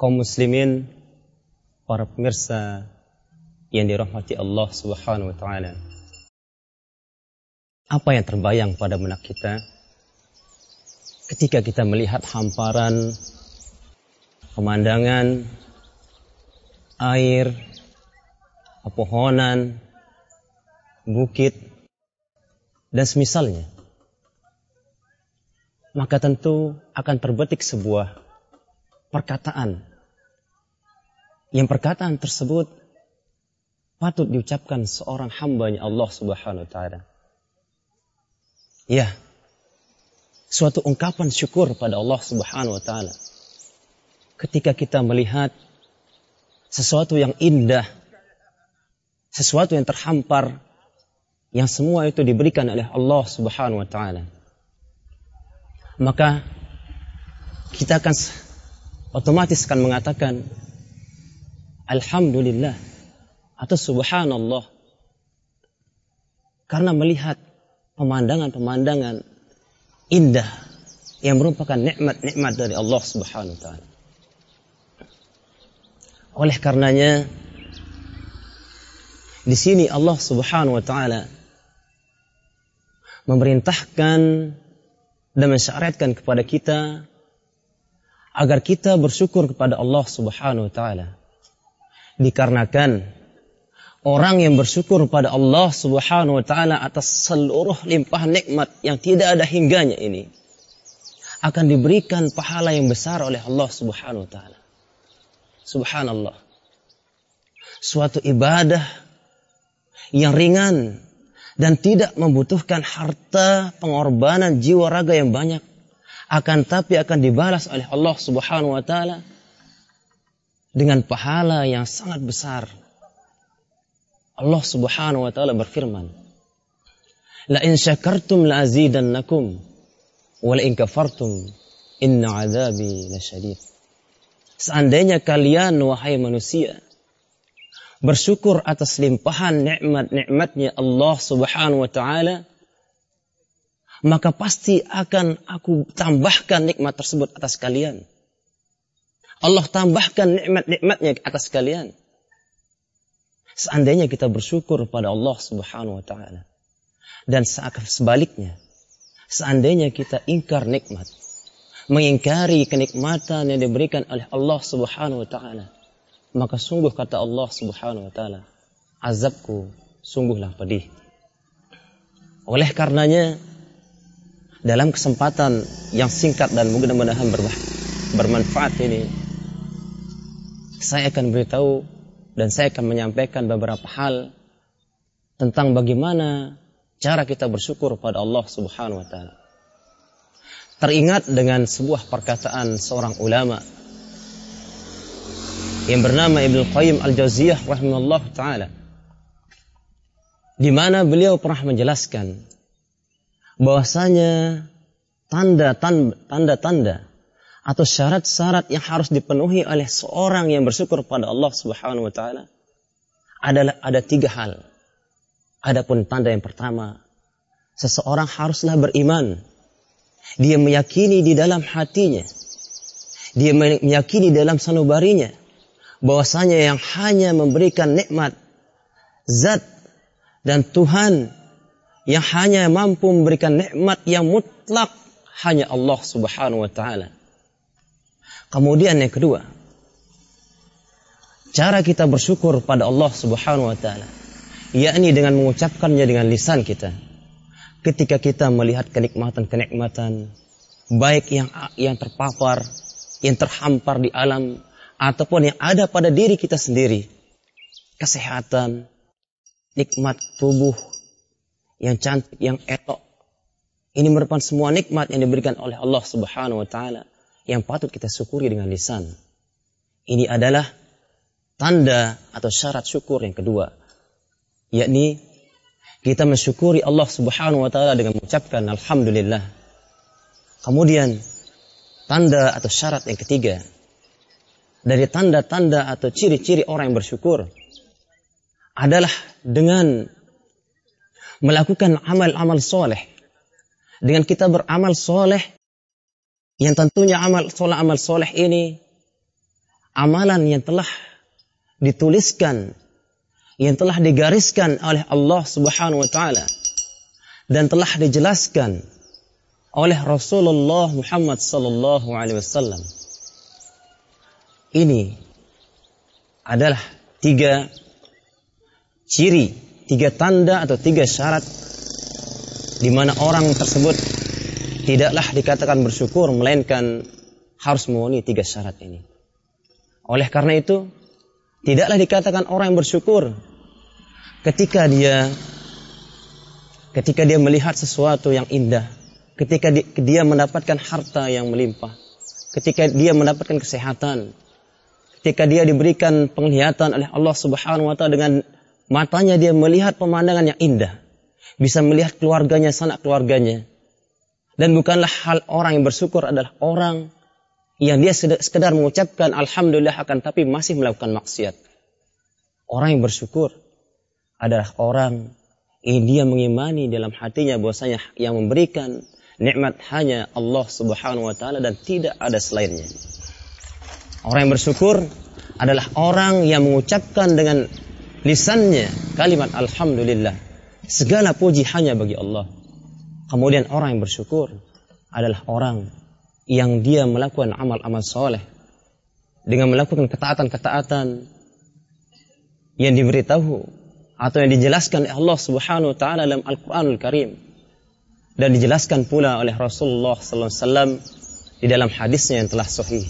kaum muslimin, para pemirsa yang dirahmati Allah Subhanahu wa taala. Apa yang terbayang pada benak kita ketika kita melihat hamparan pemandangan air, pepohonan, bukit dan semisalnya? Maka tentu akan terbetik sebuah perkataan yang perkataan tersebut patut diucapkan seorang hambanya Allah Subhanahu wa taala. Ya, suatu ungkapan syukur pada Allah Subhanahu wa taala. Ketika kita melihat sesuatu yang indah, sesuatu yang terhampar, yang semua itu diberikan oleh Allah Subhanahu wa taala. Maka kita akan otomatis akan mengatakan Alhamdulillah atau Subhanallah karena melihat pemandangan-pemandangan indah yang merupakan nikmat-nikmat dari Allah Subhanahu wa taala. Oleh karenanya di sini Allah Subhanahu wa taala memerintahkan dan mensyariatkan kepada kita agar kita bersyukur kepada Allah Subhanahu wa taala dikarenakan orang yang bersyukur pada Allah Subhanahu wa taala atas seluruh limpahan nikmat yang tidak ada hingganya ini akan diberikan pahala yang besar oleh Allah Subhanahu wa taala. Subhanallah. Suatu ibadah yang ringan dan tidak membutuhkan harta pengorbanan jiwa raga yang banyak akan tapi akan dibalas oleh Allah Subhanahu wa taala dengan pahala yang sangat besar. Allah Subhanahu wa taala berfirman, "La in syakartum la azidannakum wa la in kafartum inna 'adzabi lasyadid." Seandainya kalian wahai manusia bersyukur atas limpahan nikmat-nikmatnya Allah Subhanahu wa taala, maka pasti akan aku tambahkan nikmat tersebut atas kalian. Allah tambahkan nikmat-nikmatnya atas kalian. Seandainya kita bersyukur pada Allah Subhanahu wa taala. Dan sebaliknya, seandainya kita ingkar nikmat, mengingkari kenikmatan yang diberikan oleh Allah Subhanahu wa taala, maka sungguh kata Allah Subhanahu wa taala, azabku sungguhlah pedih. Oleh karenanya, dalam kesempatan yang singkat dan mudah-mudahan bermanfaat ini, saya akan beritahu dan saya akan menyampaikan beberapa hal tentang bagaimana cara kita bersyukur pada Allah Subhanahu wa taala. Teringat dengan sebuah perkataan seorang ulama yang bernama Ibnu Qayyim Al-Jauziyah rahimahullah taala di mana beliau pernah menjelaskan bahwasanya tanda-tanda atau syarat-syarat yang harus dipenuhi oleh seorang yang bersyukur pada Allah Subhanahu wa taala adalah ada tiga hal. Adapun tanda yang pertama, seseorang haruslah beriman. Dia meyakini di dalam hatinya, dia meyakini dalam sanubarinya bahwasanya yang hanya memberikan nikmat zat dan Tuhan yang hanya mampu memberikan nikmat yang mutlak hanya Allah Subhanahu wa taala. Kemudian yang kedua, cara kita bersyukur pada Allah Subhanahu wa taala, yakni dengan mengucapkannya dengan lisan kita. Ketika kita melihat kenikmatan-kenikmatan baik yang yang terpapar, yang terhampar di alam ataupun yang ada pada diri kita sendiri. Kesehatan, nikmat tubuh yang cantik, yang elok. Ini merupakan semua nikmat yang diberikan oleh Allah Subhanahu wa taala yang patut kita syukuri dengan lisan. Ini adalah tanda atau syarat syukur yang kedua. Yakni kita mensyukuri Allah subhanahu wa ta'ala dengan mengucapkan Alhamdulillah. Kemudian tanda atau syarat yang ketiga. Dari tanda-tanda atau ciri-ciri orang yang bersyukur. Adalah dengan melakukan amal-amal soleh. Dengan kita beramal soleh yang tentunya amal soleh amal soleh ini amalan yang telah dituliskan, yang telah digariskan oleh Allah Subhanahu wa taala dan telah dijelaskan oleh Rasulullah Muhammad sallallahu alaihi wasallam. Ini adalah tiga ciri, tiga tanda atau tiga syarat di mana orang tersebut tidaklah dikatakan bersyukur melainkan harus memenuhi tiga syarat ini. Oleh karena itu, tidaklah dikatakan orang yang bersyukur ketika dia ketika dia melihat sesuatu yang indah, ketika dia mendapatkan harta yang melimpah, ketika dia mendapatkan kesehatan, ketika dia diberikan penglihatan oleh Allah Subhanahu wa taala dengan matanya dia melihat pemandangan yang indah, bisa melihat keluarganya, sanak keluarganya. Dan bukanlah hal orang yang bersyukur adalah orang yang dia sekedar mengucapkan alhamdulillah akan tapi masih melakukan maksiat. Orang yang bersyukur adalah orang yang dia mengimani dalam hatinya bahwasanya yang memberikan nikmat hanya Allah Subhanahu wa taala dan tidak ada selainnya. Orang yang bersyukur adalah orang yang mengucapkan dengan lisannya kalimat alhamdulillah. Segala puji hanya bagi Allah. Kemudian orang yang bersyukur adalah orang yang dia melakukan amal-amal soleh dengan melakukan ketaatan-ketaatan yang diberitahu atau yang dijelaskan oleh Allah Subhanahu wa taala dalam Al-Qur'anul Karim dan dijelaskan pula oleh Rasulullah sallallahu alaihi wasallam di dalam hadisnya yang telah sahih.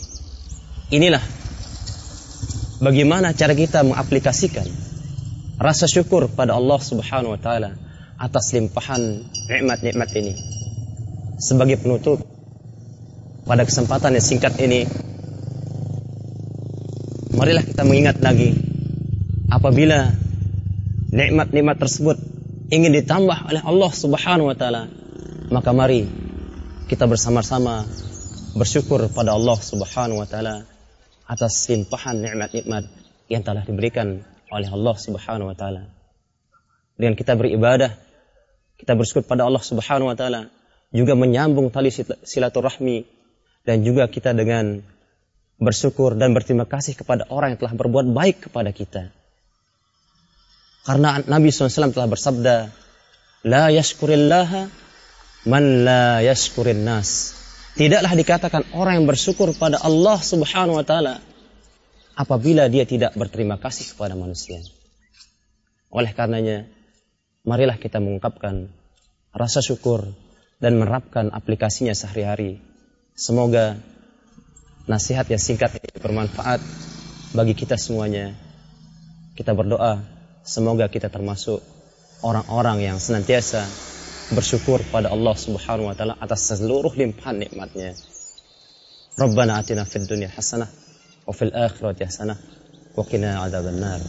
Inilah bagaimana cara kita mengaplikasikan rasa syukur pada Allah Subhanahu wa taala atas limpahan nikmat-nikmat ini. Sebagai penutup pada kesempatan yang singkat ini marilah kita mengingat lagi apabila nikmat-nikmat tersebut ingin ditambah oleh Allah Subhanahu wa taala maka mari kita bersama-sama bersyukur pada Allah Subhanahu wa taala atas limpahan nikmat-nikmat yang telah diberikan oleh Allah Subhanahu wa taala. Dengan kita beribadah, kita bersyukur pada Allah Subhanahu wa taala, juga menyambung tali silaturahmi dan juga kita dengan bersyukur dan berterima kasih kepada orang yang telah berbuat baik kepada kita. Karena Nabi SAW telah bersabda, La yashkurillaha man la yashkurin nas. Tidaklah dikatakan orang yang bersyukur pada Allah Subhanahu wa taala apabila dia tidak berterima kasih kepada manusia. Oleh karenanya, marilah kita mengungkapkan rasa syukur dan menerapkan aplikasinya sehari-hari Semoga nasihat yang singkat ini bermanfaat bagi kita semuanya. Kita berdoa, semoga kita termasuk orang-orang yang senantiasa bersyukur pada Allah Subhanahu wa taala atas seluruh limpahan nikmatnya. Rabbana atina fid dunya hasanah wa fil akhirati hasanah wa qina adzabannar.